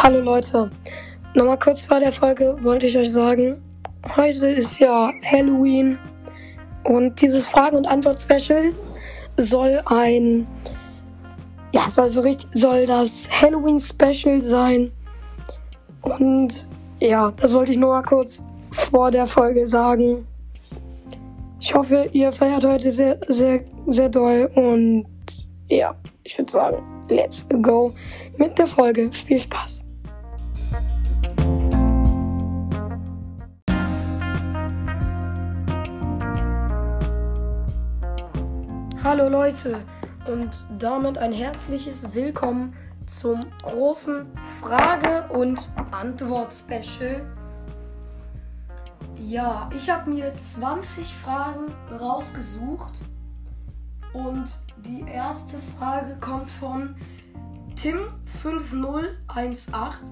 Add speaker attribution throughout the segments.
Speaker 1: Hallo Leute, nochmal kurz vor der Folge wollte ich euch sagen, heute ist ja Halloween und dieses Fragen- und Antwort-Special soll ein, ja, soll so richtig, soll das Halloween-Special sein und ja, das wollte ich nur mal kurz vor der Folge sagen. Ich hoffe, ihr feiert heute sehr, sehr, sehr doll und ja, ich würde sagen, let's go mit der Folge. Viel Spaß. Hallo Leute und damit ein herzliches Willkommen zum großen Frage- und Antwort-Special. Ja, ich habe mir 20 Fragen rausgesucht und die erste Frage kommt von Tim5018,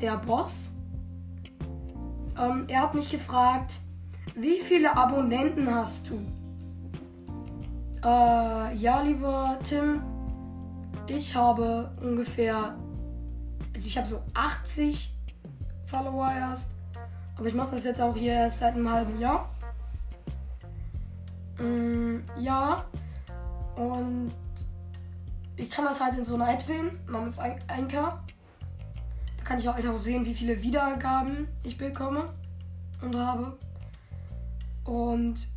Speaker 1: der Boss. Ähm, er hat mich gefragt, wie viele Abonnenten hast du? Äh, ja, lieber Tim, ich habe ungefähr, also ich habe so 80 Follower erst, aber ich mache das jetzt auch hier erst seit einem halben Jahr. Mm, ja, und ich kann das halt in so einer App sehen, namens Anchor. Da kann ich auch einfach sehen, wie viele Wiedergaben ich bekomme und habe. Und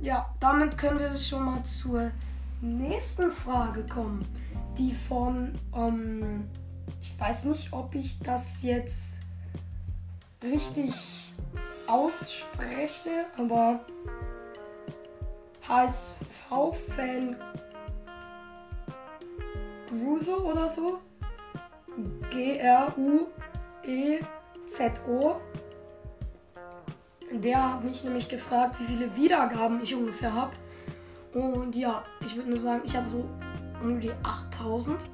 Speaker 1: ja, damit können wir schon mal zur nächsten Frage kommen. Die von, ähm, ich weiß nicht, ob ich das jetzt richtig ausspreche, aber HSV-Fan Gruso oder so. G-R-U-E-Z-O. Der hat mich nämlich gefragt, wie viele Wiedergaben ich ungefähr habe. Und ja, ich würde nur sagen, ich habe so um die 8000.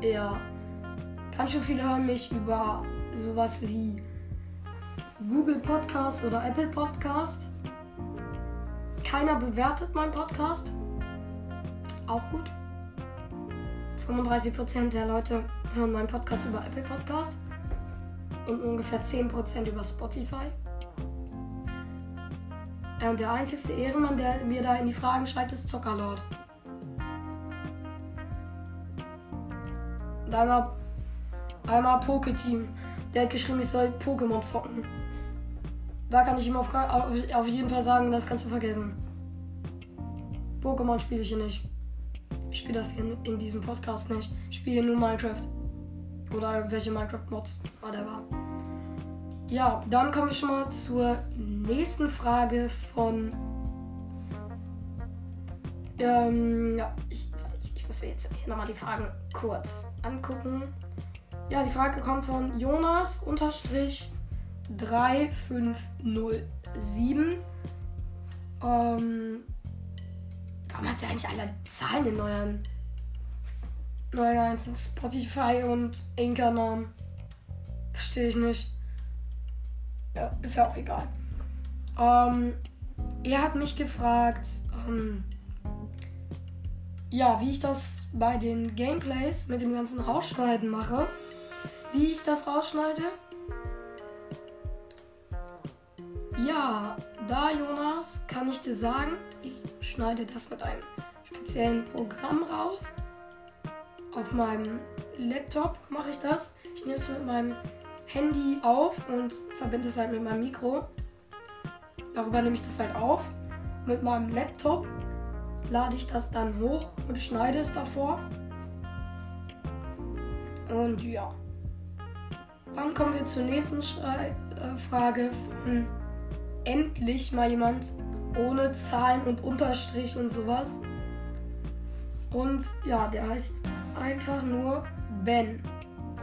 Speaker 1: Ja, ganz schön viele hören mich über sowas wie Google Podcast oder Apple Podcast. Keiner bewertet meinen Podcast. Auch gut. 35% der Leute hören meinen Podcast über Apple Podcast und ungefähr 10% über Spotify. Und der einzige Ehrenmann, der mir da in die Fragen schreibt, ist Zockerlord. Und einmal, einmal Poketeam. Der hat geschrieben, ich soll Pokémon zocken. Da kann ich ihm auf, auf, jeden Fall sagen, das kannst du vergessen. Pokémon spiele ich hier nicht. Ich spiele das hier in diesem Podcast nicht. Ich spiele nur Minecraft. Oder welche Minecraft-Mods whatever. Ja, dann kommen wir schon mal zur nächsten Frage von. Ähm, ja, ich, ich, ich muss mir jetzt hier nochmal die Fragen kurz angucken. Ja, die Frage kommt von Jonas unterstrich 3507. Ähm, warum hat der eigentlich alle Zahlen in euren neuen ganzen Spotify und Anchor-Namen? Verstehe ich nicht. Ja, ist ja auch egal. Ähm, er hat mich gefragt, ähm, ja, wie ich das bei den Gameplays mit dem ganzen Rausschneiden mache. Wie ich das rausschneide. Ja, da Jonas, kann ich dir sagen, ich schneide das mit einem speziellen Programm raus. Auf meinem Laptop mache ich das. Ich nehme es mit meinem Handy auf und verbinde es halt mit meinem Mikro. Darüber nehme ich das halt auf. Mit meinem Laptop lade ich das dann hoch und schneide es davor. Und ja. Dann kommen wir zur nächsten Schrei äh, Frage von endlich mal jemand ohne Zahlen und Unterstrich und sowas. Und ja, der heißt einfach nur Ben.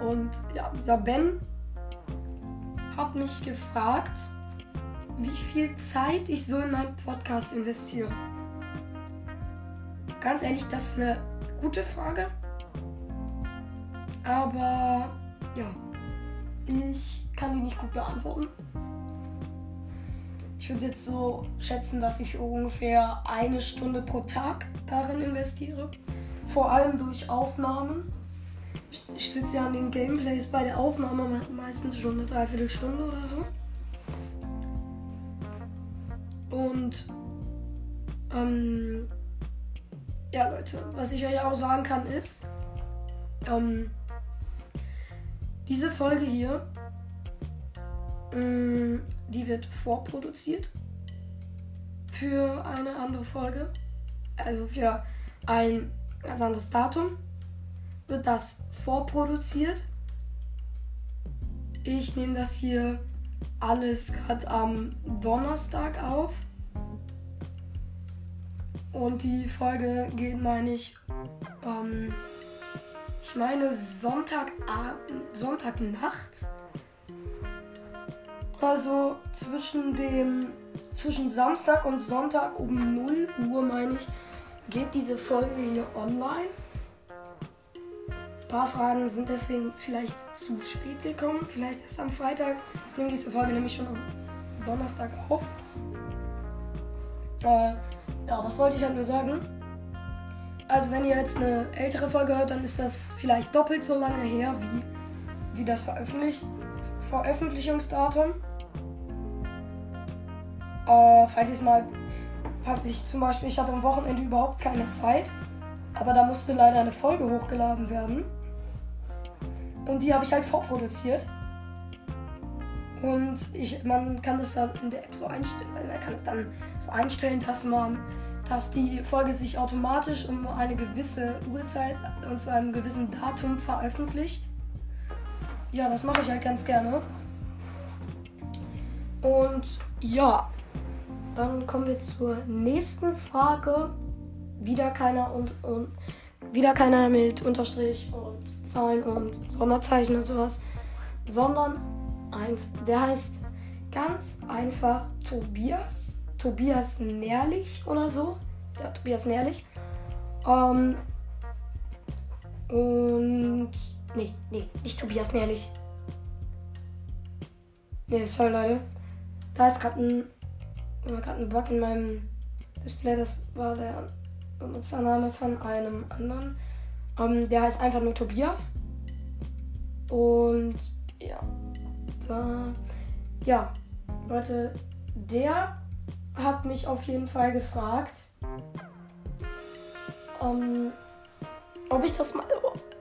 Speaker 1: Und ja, dieser Ben hat mich gefragt, wie viel Zeit ich so in meinen Podcast investiere. Ganz ehrlich, das ist eine gute Frage. Aber ja, ich kann die nicht gut beantworten. Ich würde jetzt so schätzen, dass ich so ungefähr eine Stunde pro Tag darin investiere. Vor allem durch Aufnahmen. Ich, sitze ja an den Gameplays bei der Aufnahme meistens schon eine Dreiviertelstunde oder so. Und ähm, ja Leute, was ich euch auch sagen kann ist, ähm, diese Folge hier, mh, mm, die wird vorproduziert für eine andere Folge. Also für ein ganz anderes Datum wird das vorproduziert. Ich nehme das hier alles gerade am Donnerstag auf. Und die Folge geht, meine ich, ähm, ich meine Sonntagabend, Sonntagnacht. Also zwischen dem, zwischen Samstag und Sonntag um 0 Uhr, meine ich, geht diese Folge hier online. Ein paar Fragen sind deswegen vielleicht zu spät gekommen, vielleicht erst am Freitag. Ich nehme diese Folge nämlich schon am Donnerstag auf. Äh, ja, das wollte ich halt nur sagen. Also wenn ihr jetzt eine ältere Folge hört, dann ist das vielleicht doppelt so lange her wie, wie das Veröffentlich Veröffentlichungsdatum. Äh, falls ich mal, falls ich zum Beispiel, ich hatte am Wochenende überhaupt keine Zeit, aber da musste leider eine Folge hochgeladen werden. Und die habe ich halt vorproduziert. Und ich, man kann das dann in der App so einstellen, man kann es dann so einstellen, dass man, dass die Folge sich automatisch um eine gewisse Uhrzeit und zu einem gewissen Datum veröffentlicht. Ja, das mache ich halt ganz gerne. Und ja, dann kommen wir zur nächsten Frage. Wieder keiner und, und wieder keiner mit Unterstrich und Zahlen und Sonderzeichen und sowas, sondern ein, der heißt ganz einfach Tobias. Tobias Nährlich oder so. Ja, Tobias Nährlich. Ähm, und. Nee, nee, nicht Tobias Nährlich. Nee, sorry Leute. Da ist gerade ein, gerade ein Bug in meinem Display. Das war der Benutzername von einem anderen. Ähm, der heißt einfach nur Tobias. Und ja. Da, ja, Leute, der hat mich auf jeden Fall gefragt, ähm, ob ich das mal,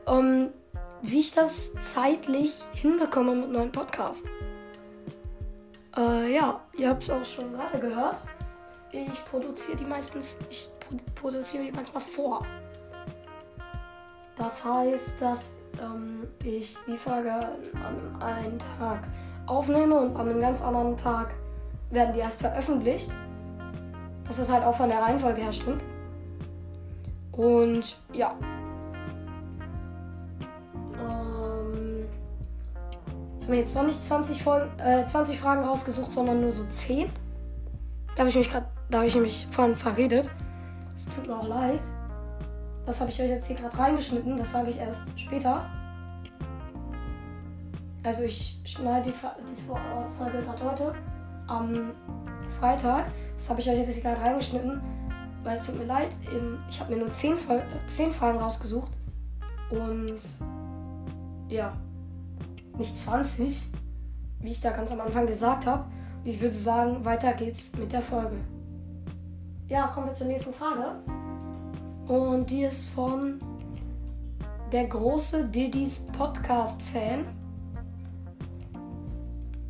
Speaker 1: ähm, wie ich das zeitlich hinbekomme mit meinem Podcast. Äh, ja, ihr habt es auch schon gerade gehört. Ich produziere die meistens, ich produziere die manchmal vor. Das heißt, dass ähm, ich die Folge an einem Tag aufnehme und an einem ganz anderen Tag werden die erst veröffentlicht. Das halt auch von der Reihenfolge her stimmt. Und ja. Ähm, ich habe mir jetzt noch nicht 20, Folgen, äh, 20 Fragen rausgesucht, sondern nur so 10. Da habe ich mich gerade, da habe ich mich vorhin verredet. Es tut mir auch leid. Das habe ich euch jetzt hier gerade reingeschnitten. Das sage ich erst später. Also ich schneide die, die Folge gerade heute am Freitag. Das habe ich euch jetzt gerade reingeschnitten. Weil es tut mir leid. Ich habe mir nur 10, 10 Fragen rausgesucht. Und ja, nicht 20, wie ich da ganz am Anfang gesagt habe. Ich würde sagen, weiter geht's mit der Folge. Ja, kommen wir zur nächsten Frage. Und die ist von der große Didis Podcast-Fan.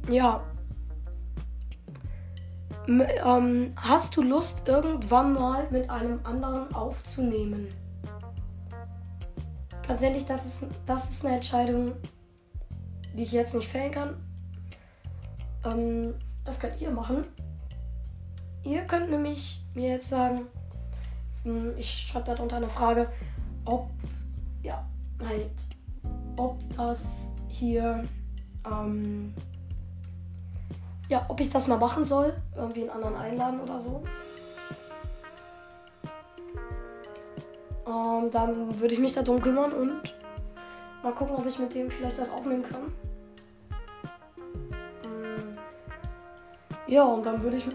Speaker 1: Ja. M ähm, hast du Lust, irgendwann mal mit einem anderen aufzunehmen? Tatsächlich, das ist, das ist eine Entscheidung, die ich jetzt nicht fällen kann. Ähm, das könnt ihr machen. Ihr könnt nämlich mir jetzt sagen, hm, ich schreibe darunter eine Frage, ob, ja, halt, ob das hier, ähm, ja, ob ich das mal machen soll, irgendwie einen anderen einladen oder so. Ähm, dann würde ich mich darum kümmern und mal gucken, ob ich mit dem vielleicht das aufnehmen kann. Ähm, ja, und dann würde ich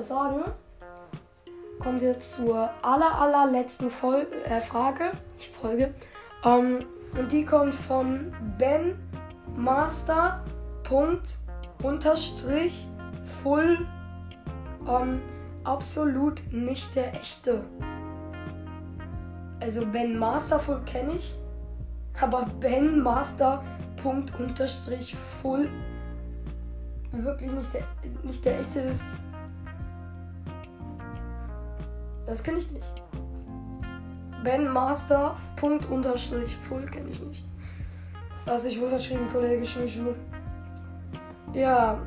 Speaker 1: sagen, kommen wir zur aller, allerletzten Fol äh, Frage. Ich Folge. Ähm, Und die kommt von Ben Master. Punkt unterstrich full ähm, absolut nicht der echte. Also Ben Master full kenne ich, aber Ben Master Punkt unterstrich full wirklich nicht der, nicht der echte ist. Das kenne ich nicht. Ben Master Punkt unterstrich full kenne ich nicht. Das ist wohl verschrieben, Kollege Schneeschuh. Ja,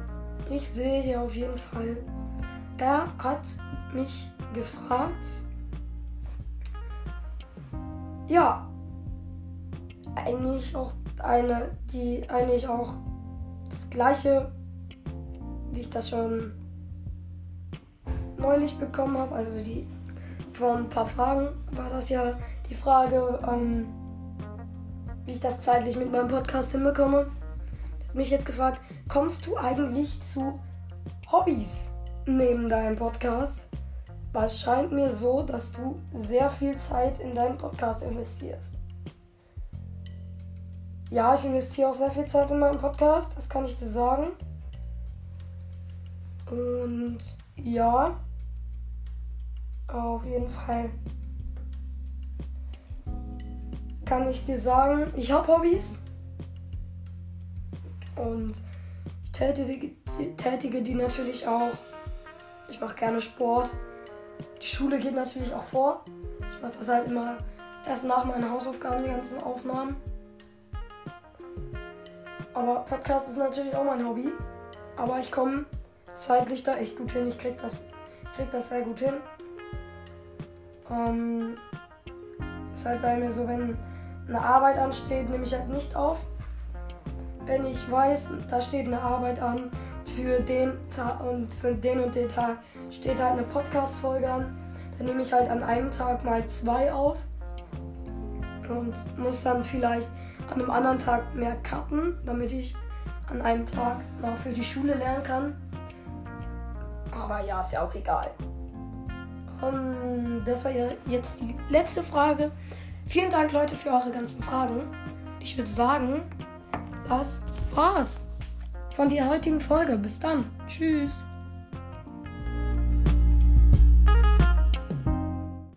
Speaker 1: ich sehe hier auf jeden Fall. Er hat mich gefragt. Ja, eigentlich auch eine, die eigentlich auch das gleiche, wie ich das schon neulich bekommen habe. Also die vor ein paar Fragen war das ja die Frage, ähm, wie ich das zeitlich mit meinem Podcast hinbekomme. Hat mich jetzt gefragt, kommst du eigentlich zu Hobbys neben deinem Podcast? Weil es scheint mir so, dass du sehr viel Zeit in deinen Podcast investierst. Ja, ich investiere auch sehr viel Zeit in meinen Podcast, das kann ich dir sagen. Und ja, auf jeden Fall kann ich dir sagen, ich habe Hobbys. Und ich tätige, tätige die natürlich auch. Ich mache gerne Sport. Die Schule geht natürlich auch vor. Ich mache das halt immer erst nach meinen Hausaufgaben, die ganzen Aufnahmen. Aber Podcast ist natürlich auch mein Hobby. Aber ich komme zeitlich da echt gut hin. Ich krieg das, ich krieg das sehr gut hin. Ähm, ist halt bei mir so, wenn eine Arbeit ansteht, nehme ich halt nicht auf. Wenn ich weiß, da steht eine Arbeit an, für den Tag und für den und den Tag steht halt eine Podcast-Folge an, dann nehme ich halt an einem Tag mal zwei auf und muss dann vielleicht an einem anderen Tag mehr cutten, damit ich an einem Tag noch für die Schule lernen kann. Aber ja, ist ja auch egal. Um, ähm, das war ja jetzt die letzte Frage. Vielen Dank, Leute, für eure ganzen Fragen. Ich würde sagen, das war's von der heutigen Folge. Bis dann. Tschüss.